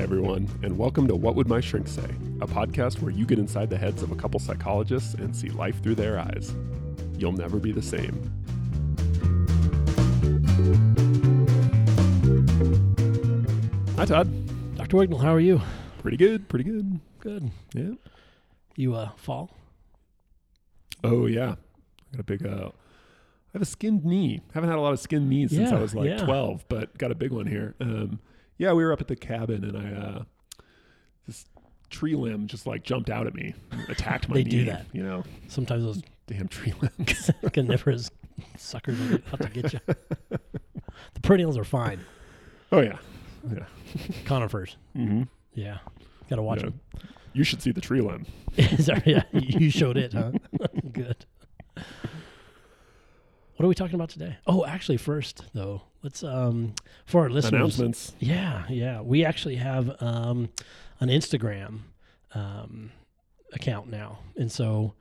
Hi, everyone, and welcome to What Would My Shrink Say, a podcast where you get inside the heads of a couple psychologists and see life through their eyes. You'll never be the same. Hi, Todd. Dr. Wignall, how are you? Pretty good, pretty good. Good. Yeah. You uh fall? Oh, yeah. I got a big, uh, I have a skinned knee. Haven't had a lot of skinned knees since I was like yeah. 12, but got a big one here. Um, yeah, we were up at the cabin and I, uh, this tree limb just like jumped out at me, attacked my They knee. do that. You know, Sometimes those damn tree limbs. carnivorous suckers get out to get you. The perennials are fine. oh, yeah. Yeah. Conifers. hmm Yeah. Got to watch Yeah. them. You should see the tree limb. Sorry, yeah, you showed it, huh? Good. What are we talking about today? Oh, actually, first though, let's um for our listeners. Announcements. Yeah, yeah. We actually have um, an Instagram um, account now, and so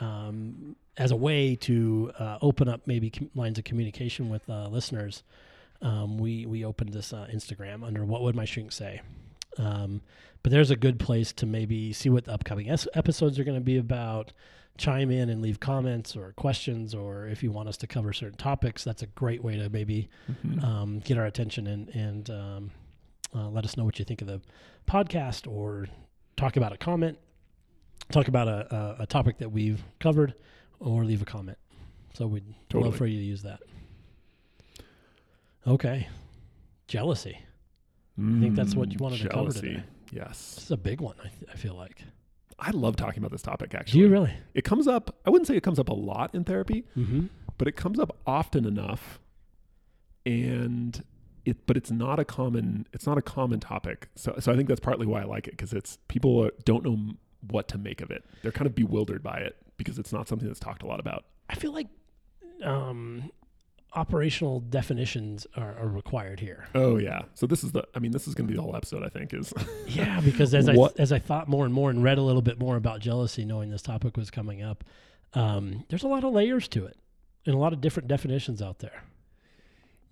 um, as a way to uh, open up maybe com- lines of communication with uh, listeners, um, we we opened this uh, Instagram under "What Would My Shrink Say." Um, but there's a good place to maybe see what the upcoming es- episodes are going to be about. Chime in and leave comments or questions, or if you want us to cover certain topics, that's a great way to maybe Mhm. um, get our attention and and um, uh, let us know what you think of the podcast or talk about a comment, talk about a, a, a topic that we've covered, or leave a comment. So we'd Totally. love for you to use that. Okay, jealousy. I think that's what you Mm, wanted to cover jealousy. today. This Yes. is a big one. I, th- I feel like. I love talking about this topic, Do actually. you really? It comes up, I wouldn't say it comes up a lot in therapy, Mm-hmm. but it comes up often enough and it but it's not a common it's not a common topic so so i think that's partly why i like it because it's people don't know what to make of it they're kind of bewildered by it because it's not something that's talked a lot about I feel like um, operational definitions are, are required here. oh yeah so this is the i mean this is going to be the whole episode i think is Yeah, because as I as I thought more and more and read a little bit more about jealousy, knowing this topic was coming up, um, there's a lot of layers to it, and a lot of different definitions out there.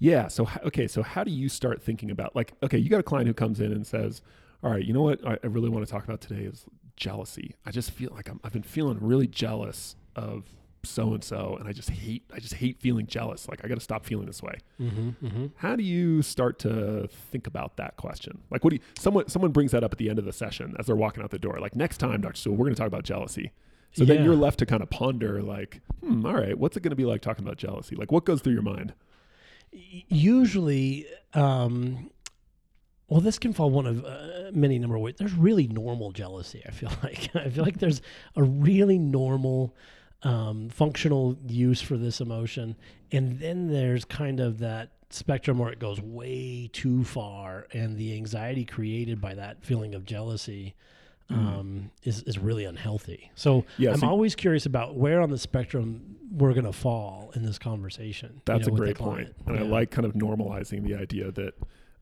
yeah so okay so how do you start thinking about like okay you got a client who comes in and says all right you know what i, I really want to talk about today is jealousy i just feel like I'm, i've been feeling really jealous of so and so and i just hate i just hate feeling jealous. Like i got to stop feeling this way. Mm-hmm, mm-hmm. how do you start to think about that question? Like what do you someone someone brings that up at the end of the session as they're walking out the door like next time dr sewell we're going to talk about jealousy. So then you're left to kind of ponder like hmm all right what's it going to be like talking about jealousy? Like what goes through your mind? Usually, um, well, this can fall one of uh, many number of ways. There's really normal jealousy. I feel like. I feel like there's a really normal, um, functional use for this emotion, and then there's kind of that spectrum where it goes way too far, and the anxiety created by that feeling of jealousy. Um, is, is really unhealthy. So Yeah, I'm so- always curious about where on the spectrum we're going to fall in this conversation. you That's know, a great point, and I like kind of normalizing the idea that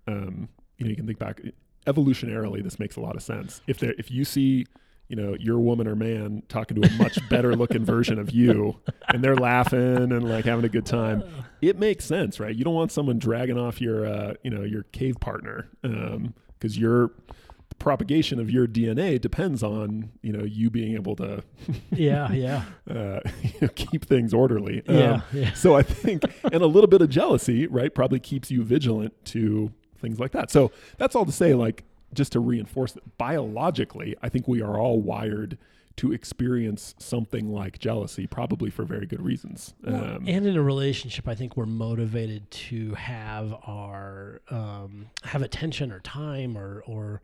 um, you know you can think back evolutionarily. This makes a lot of sense. If there, if you see, you know, your woman or man talking to a much better looking version of you, and they're laughing and like having a good time, it makes sense, right? You don't want someone dragging off your, uh, you know, your cave partner, because your propagation of your DNA depends on you know you being able to yeah, yeah, uh, you know, keep things orderly. Um, yeah, yeah. so I think, and a little bit of jealousy, right, probably keeps you vigilant to things like that. So that's all to say, like, just to reinforce that biologically, I think we are all wired to experience something like jealousy, probably for very good reasons. Um, and in a relationship, I think we're motivated to have our um, have attention or time or or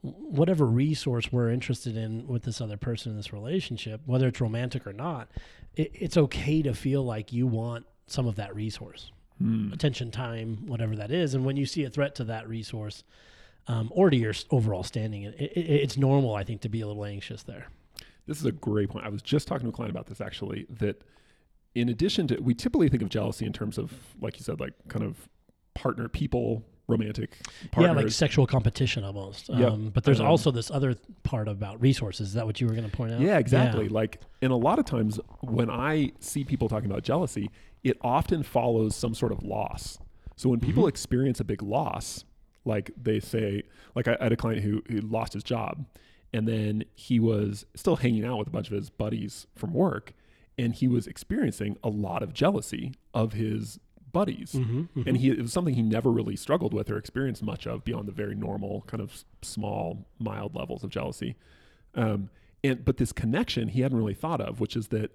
whatever resource we're interested in with this other person in this relationship, whether it's romantic or not. It, it's okay to feel like you want some of that resource, hmm. attention, time, whatever that is. And when you see a threat to that resource um, or to your overall standing, it, it, it's normal, I think, to be a little anxious there. This is a great point. I was just talking to a client about this actually. That in addition to, we typically think of jealousy in terms of, like you said, like kind of partner, people, romantic partners. Yeah, like sexual competition almost. Yep. Um, but there's Um, also this other part about resources. Is that what you were going to point out? Yeah, exactly. Like, and a lot of times when I see people talking about jealousy, it often follows some sort of loss. So when people experience a big loss, like they say, like I, I had a client who, who lost his job and then he was still hanging out with a bunch of his buddies from work and he was experiencing a lot of jealousy of his buddies. Mm-hmm, and he it was something he never really struggled with or experienced much of beyond the very normal kind of small mild levels of jealousy. Um, and but this connection he hadn't really thought of which is that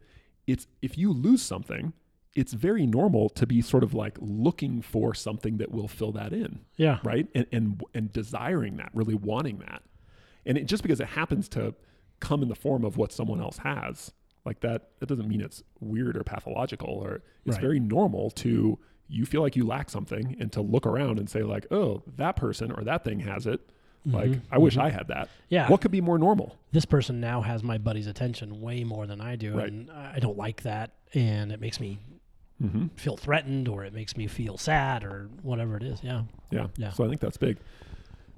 it's if you lose something it's very normal to be sort of like looking for something that will fill that in yeah. right and and and desiring that really wanting that and it, just because it happens to come in the form of what someone else has like that that doesn't mean it's weird or pathological or it's Right. very normal to you feel like you lack something and to look around and say like oh that person or that thing has it like Mhm, i wish mhm. i had that Yeah. what could be more normal this person now has my buddy's attention way more than I do, Right. and I don't like that, and it makes me mm-hmm. feel threatened, or it makes me feel sad, or whatever it is. Yeah. Yeah. Yeah. So I think that's big.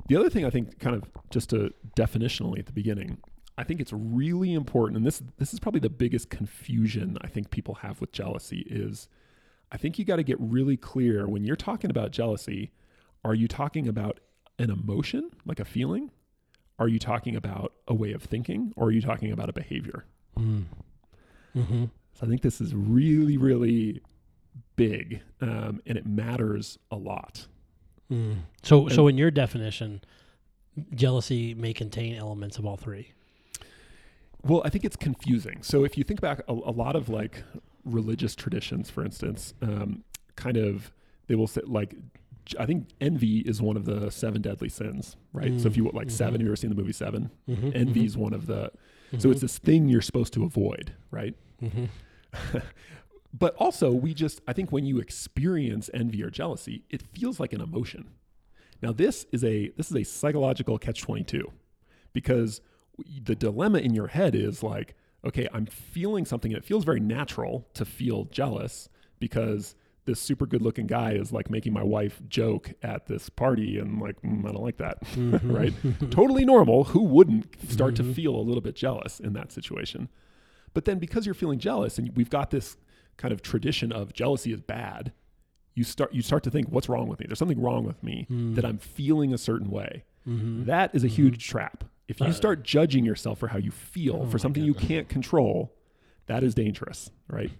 The other thing I think kind of just to definitionally at the beginning, I think it's really important and this this is probably the biggest confusion I think people have with jealousy is I think you got to get really clear when you're talking about jealousy, are you talking about an emotion, like a feeling? Are you talking about a way of thinking or are you talking about a behavior? Mm. Mm-hmm. So I think this is really really big um, and it matters a lot. Mm. So, so in your definition, jealousy may contain elements of all three. Well, I think it's confusing. So if you think back, a, a lot of like religious traditions, for instance, um, kind of they will say like, I think envy is one of the seven deadly sins, right? So if you like Mhm. seven, have you ever seen the movie Seven? Mm-hmm. Envy is one of the. So it's this thing you're supposed to avoid, right? But also, we just, I think when you experience envy or jealousy, it feels like an emotion. Now, this is a this is a psychological catch twenty two, because the dilemma in your head is like, okay, I'm feeling something, and it feels very natural to feel jealous because this super good looking guy is like making my wife joke at this party, and like, mm, I don't like that, Mm-hmm. right? totally normal. Who wouldn't start to Mhm. feel a little bit jealous in that situation? But then because you're feeling jealous and we've got this kind of tradition of jealousy is bad, you start you start to think, what's wrong with me? There's something wrong with me Mm. that I'm feeling a certain way. Mm-hmm. That is a huge trap. If you Uh, start judging yourself for how you feel Oh for something you can't control, that is dangerous, right?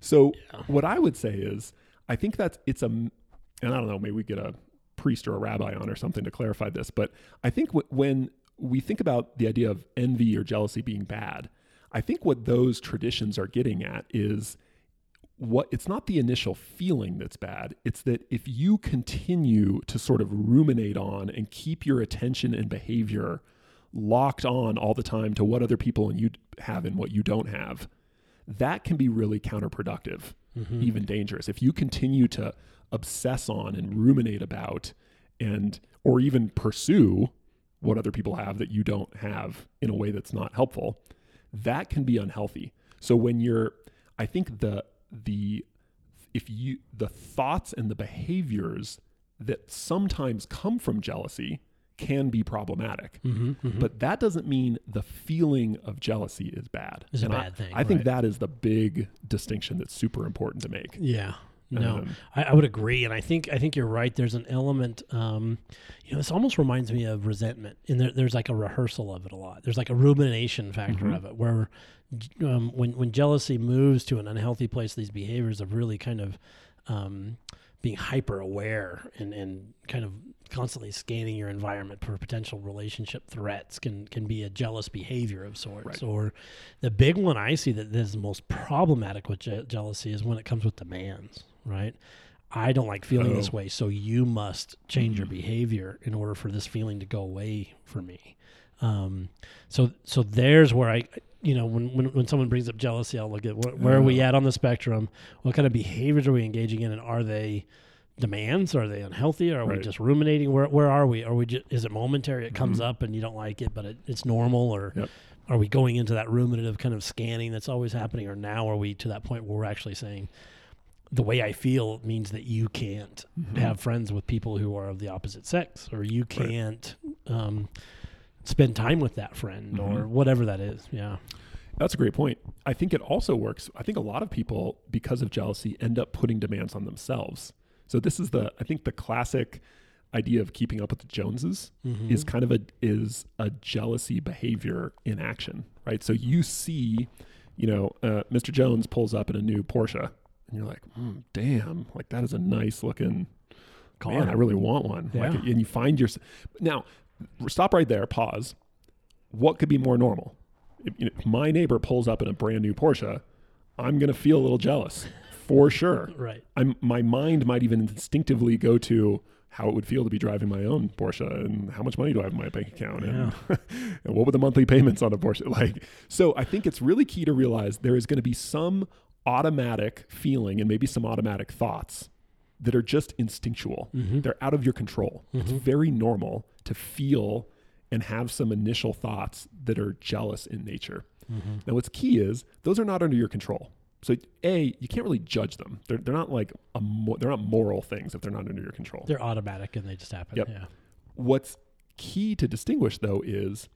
So Yeah. what I would say is I think that's it's a and I don't know, maybe we get a priest or a rabbi on or something to clarify this, but I think wh- when we think about the idea of envy or jealousy being bad, I think what those traditions are getting at is what it's not the initial feeling that's bad. It's that if you continue to sort of ruminate on and keep your attention and behavior locked on all the time to what other people and you have and what you don't have, that can be really counterproductive, Mhm. even dangerous. If you continue to obsess on and ruminate about and or even pursue what other people have that you don't have in a way that's not helpful, that can be unhealthy. So when you're I think the the if you the thoughts and the behaviors that sometimes come from jealousy can be problematic. Mhm, mhm. But that doesn't mean the feeling of jealousy is bad. A And I- bad thing, I think right. that is the big distinction that's super important to make. yeah, no, Um, I, I would agree, and I think I think you're right. There's an element, um, you know, this almost reminds me of resentment, and there, there's like a rehearsal of it a lot. There's like a rumination factor Mhm. of it, where um, when when jealousy moves to an unhealthy place, these behaviors of really kind of um, being hyper aware and and kind of constantly scanning your environment for potential relationship threats can can be a jealous behavior of sorts. Right. Or the big one I see that is the most problematic with je- jealousy is when it comes with demands. Right. I don't like feeling this Oh. way, so you must change your Mhm. behavior in order for this feeling to go away for me. Um, so so there's where I, you know, when when, when someone brings up jealousy, I'll look at wh- where are we at on the spectrum? What kind of behaviors are we engaging in, and are they demands? Are they unhealthy? Are we just ruminating? Where where are we? Are we just, is it momentary? It comes Mhm. up and you don't like it, but it, it's normal, or Yep. are we going into that ruminative kind of scanning that's always happening, or now are we to that point where we're actually saying? The way I feel means that you can't Mhm. have friends with people who are of the opposite sex, or you can't um, spend time with that friend, or Mhm. whatever that is. Yeah. That's a great point. I think it also works. I think a lot of people, because of jealousy, end up putting demands on themselves. So this is the, I think the classic idea of keeping up with the Joneses Mhm. is kind of a is a jealousy behavior in action, right? So you see, you know, uh, Mr. Jones pulls up in a new Porsche, and you're like, mm, "Damn, like that is a nice looking car. Man, I really want one." Like, Yeah. and you find yourself now. Stop right there. Pause. What could be more normal? If, you know, if my neighbor pulls up in a brand new Porsche, I'm gonna feel a little jealous, for sure. right. I'm my mind might even instinctively go to how it would feel to be driving my own Porsche and how much money do I have in my bank account and, and what were the monthly payments on a Porsche like so I think it's really key to realize there is going to be some automatic feeling and maybe some automatic thoughts that are just instinctual Mhm. they're out of your control it's Mhm. very normal to feel and have some initial thoughts that are jealous in nature Mhm. now, what's key is those are not under your control. So, a you can't really judge them. They're they're not like a mo- they're not moral things if they're not under your control. They're automatic and they just happen. Yep. Yeah. What's key to distinguish though is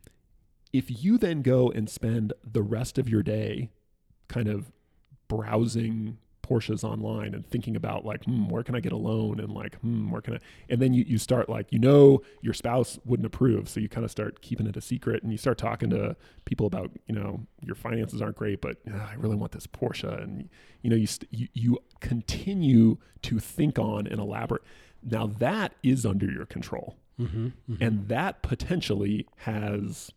if you then go and spend the rest of your day kind of browsing Porsches online and thinking about like, hmm, where can I get a loan? And like, hmm, where can I? And then you, you start like, you know, your spouse wouldn't approve. So you kind of start keeping it a secret and you start talking to people about, you know, your finances aren't great, but "Ah, I really want this Porsche. And, you know, you, st- you, you continue to think on and elaborate. Now that is under your control Mm-hmm. and that potentially has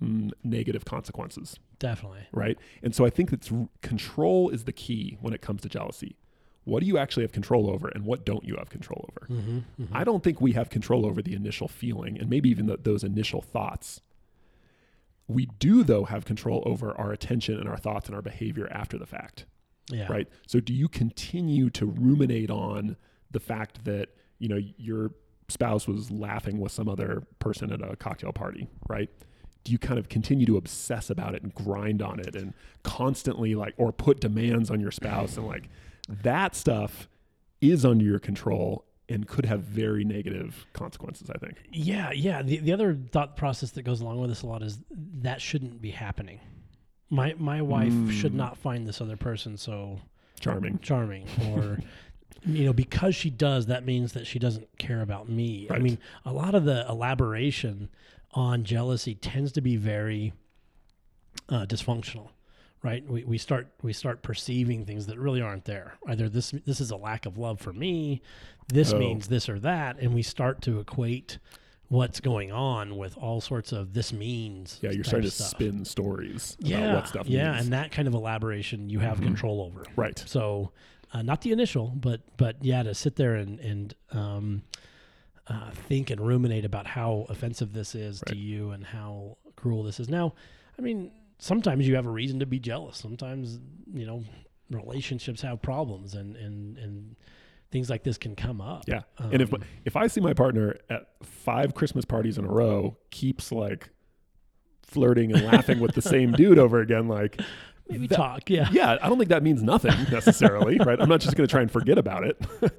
negative consequences. Definitely. right? And so i think that's control is the key when it comes to jealousy. What do you actually have control over and what don't you have control over? Mm-hmm. i don't think we have control over the initial feeling and maybe even the, those initial thoughts. We do though have control over our attention and our thoughts and our behavior after the fact. Yeah. right? So do you continue to ruminate on the fact that you know your spouse was laughing with some other person at a cocktail party right you kind of continue to obsess about it and grind on it and constantly like or put demands on your spouse and like that stuff is under your control and could have very negative consequences i think Yeah, yeah. The the other thought process that goes along with this a lot is that shouldn't be happening. My my wife should Mm. not find this other person so charming charming or you know because she does that means that she doesn't care about me. I mean, a lot of the elaboration on jealousy tends to be very uh, dysfunctional. Right, we, we start we start perceiving things that really aren't there. Either this this is a lack of love for me, this Oh. means this or that, and we start to equate what's going on with all sorts of this means. yeah you're starting to spin stories Yeah, about what stuff yeah, means. and that kind of elaboration you have Mhm. control over. right So, uh, not the initial, but but yeah, to sit there and and um, uh, think and ruminate about how offensive this is to you and how cruel this is. Now, I mean, sometimes you have a reason to be jealous. Sometimes you know relationships have problems and and and things like this can come up. Yeah. and if Um, if I see my partner at five Christmas parties in a row keeps like flirting and laughing with the same dude over again, like maybe that- talk, yeah, yeah, I don't think that means nothing necessarily, right? I'm not just going to try and forget about it.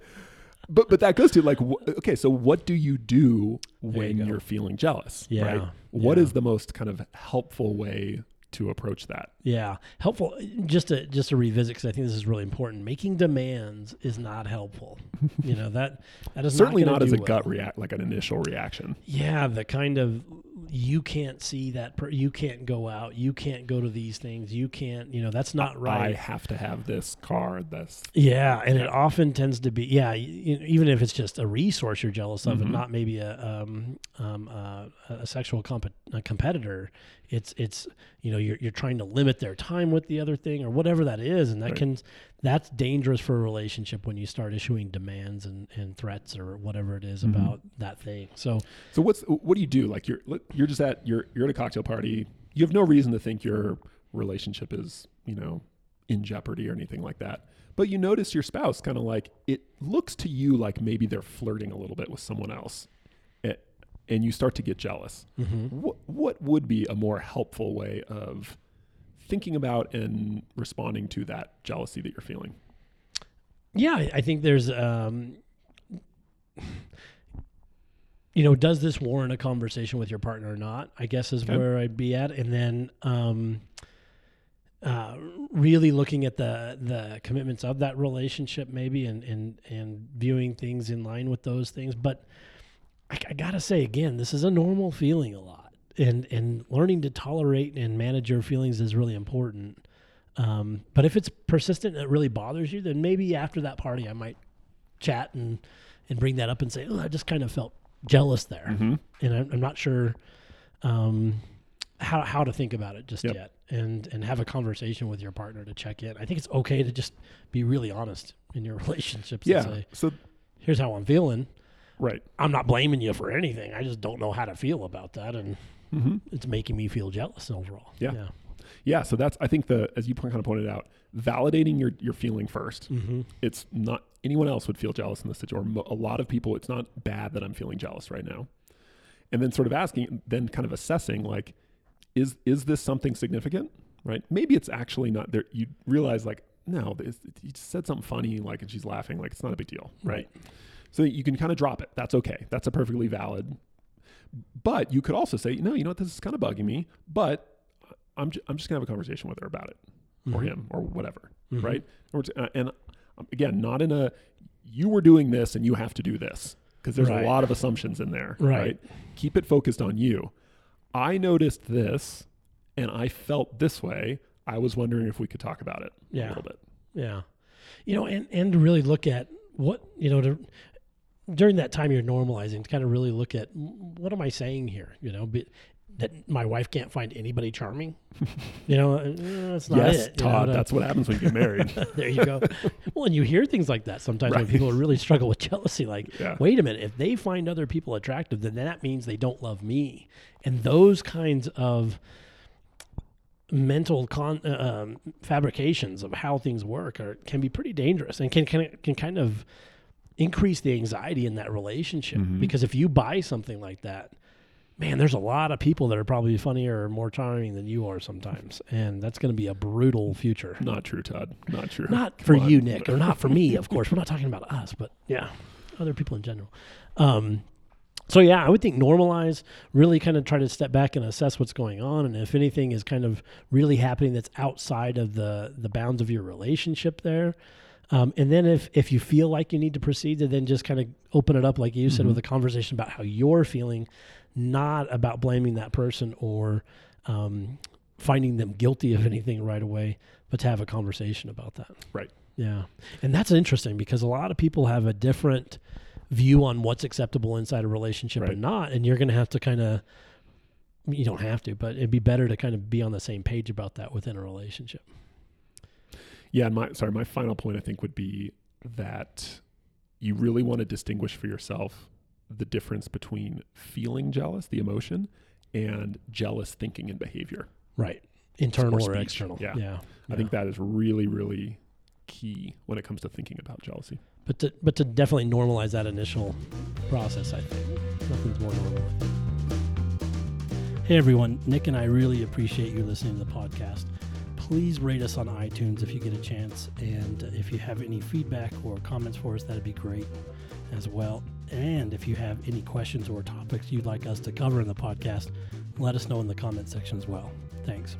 but but that goes to like wh- okay, so what do you do when you you're feeling jealous? Yeah, Right? What is yeah. the most kind of helpful way to approach that? Yeah, helpful. Just to just to revisit because I think this is really important. Making demands is not helpful. you know that that is Certainly not, not, as a do gut react, like an initial reaction. Yeah, the kind of you can't see that. Per, you can't go out. You can't go to these things. You can't. You know that's not right. I have to have this car. This Yeah, and it often tends to be yeah. even if it's just a resource you're jealous of, Mhm. and not maybe a um, um, uh, a sexual comp- a competitor, it's it's you know you're you're trying to limit their time with the other thing or whatever that is, and that Right. can that's dangerous for a relationship when you start issuing demands and, and threats or whatever it is Mhm. about that thing. So So what's what do you do? Like you're you're just at you're you're at a cocktail party. You have no reason to think your relationship is you know in jeopardy or anything like that. But you notice your spouse kind of like it looks to you like maybe they're flirting a little bit with someone else, and you start to get jealous. What what would be a more helpful way of thinking about and responding to that jealousy that you're feeling? Yeah, I I think there's, um, you know, does this warrant a conversation with your partner or not? I guess is Okay. where I'd be at, and then um, uh, really looking at the the commitments of that relationship, maybe, and and and viewing things in line with those things. But I, I gotta say again, this is a normal feeling a lot, and and learning to tolerate and manage your feelings is really important. Um, but if it's persistent and it really bothers you, then maybe after that party, I might chat and and bring that up and say, "Oh, I just kind of felt jealous there," Mm-hmm. and I'm, I'm not sure um, how how to think about it just Yep. yet, and and have a conversation with your partner to check in. I think it's okay to just be really honest in your relationships. Yeah. and say, So "Here's how I'm feeling." Right. I'm not blaming you for anything. I just don't know how to feel about that, and Mm-hmm. it's making me feel jealous overall. Yeah. yeah. Yeah. So that's I think the as you kind of pointed out, validating your your feeling first. Mm-hmm. It's not anyone else would feel jealous in this situation. Or a lot of people, it's not bad that I'm feeling jealous right now. And then sort of asking, then kind of assessing, like, is is this something significant? Right? Maybe it's actually not there. You realize, like, no, this, you said something funny, like, and she's laughing, like, it's not a big deal, right? So you can kind of drop it. That's okay. That's a perfectly valid. But you could also say, no, you know what, this is kind of bugging me, but I'm, ju- I'm just gonna have a conversation with her about it, or Mhm. him, or whatever, Mhm. right? Or uh, And um, again, not in a you were doing this and you have to do this because there's Right. a lot of assumptions in there, Right. right? Keep it focused on you. I noticed this, and I felt this way. I was wondering if we could talk about it a little bit. Yeah. You know, and, and to really look at what, you know, to, during that time you're normalizing, to kind of really look at "Mm, what am I saying here? You know, be, that my wife can't find anybody charming. you know, uh, that's not yes, it. you know, Todd, that's what happens when you get married. there you go. well, and you hear things like that sometimes when people really struggle with jealousy. Like, Yeah. wait a minute, if they find other people attractive, then that means they don't love me. And those kinds of mental con- uh, um, fabrications of how things work are can be pretty dangerous and can can can kind of increase the anxiety in that relationship. Mhm. Because if you buy something like that. Man, there's a lot of people that are probably funnier or more charming than you are sometimes, and that's going to be a brutal future. Not true, Todd. Not true. Not for Come on. you, Nick, or not for me, of course. We're not talking about us, but yeah, other people in general. Um, so yeah, I would think normalize, really kind of try to step back and assess what's going on, and if anything is kind of really happening that's outside of the the bounds of your relationship there. Um, and then if if you feel like you need to proceed, to then just kind of open it up, like you said, Mhm. with a conversation about how you're feeling, not about blaming that person or um, finding them guilty of anything right away, but to have a conversation about that. Right. Yeah. And that's interesting because a lot of people have a different view on what's acceptable inside a relationship Right. and not. And you're going to have to kind of, you don't have to, but it'd be better to kind of be on the same page about that within a relationship. Yeah, and my sorry, my final point I think would be that you really want to distinguish for yourself the difference between feeling jealous, the emotion, and jealous thinking and behavior. Right. Internal or speech. external. Yeah. Yeah. I think that is really, really key when it comes to thinking about jealousy. But to, but to definitely normalize that initial process, I think nothing's more normal. Hey everyone, Nick and I really appreciate you listening to the podcast. Please rate us on iTunes if you get a chance, and if you have any feedback or comments for us, that'd be great as well. And if you have any questions or topics you'd like us to cover in the podcast, let us know in the comment section as well. Thanks.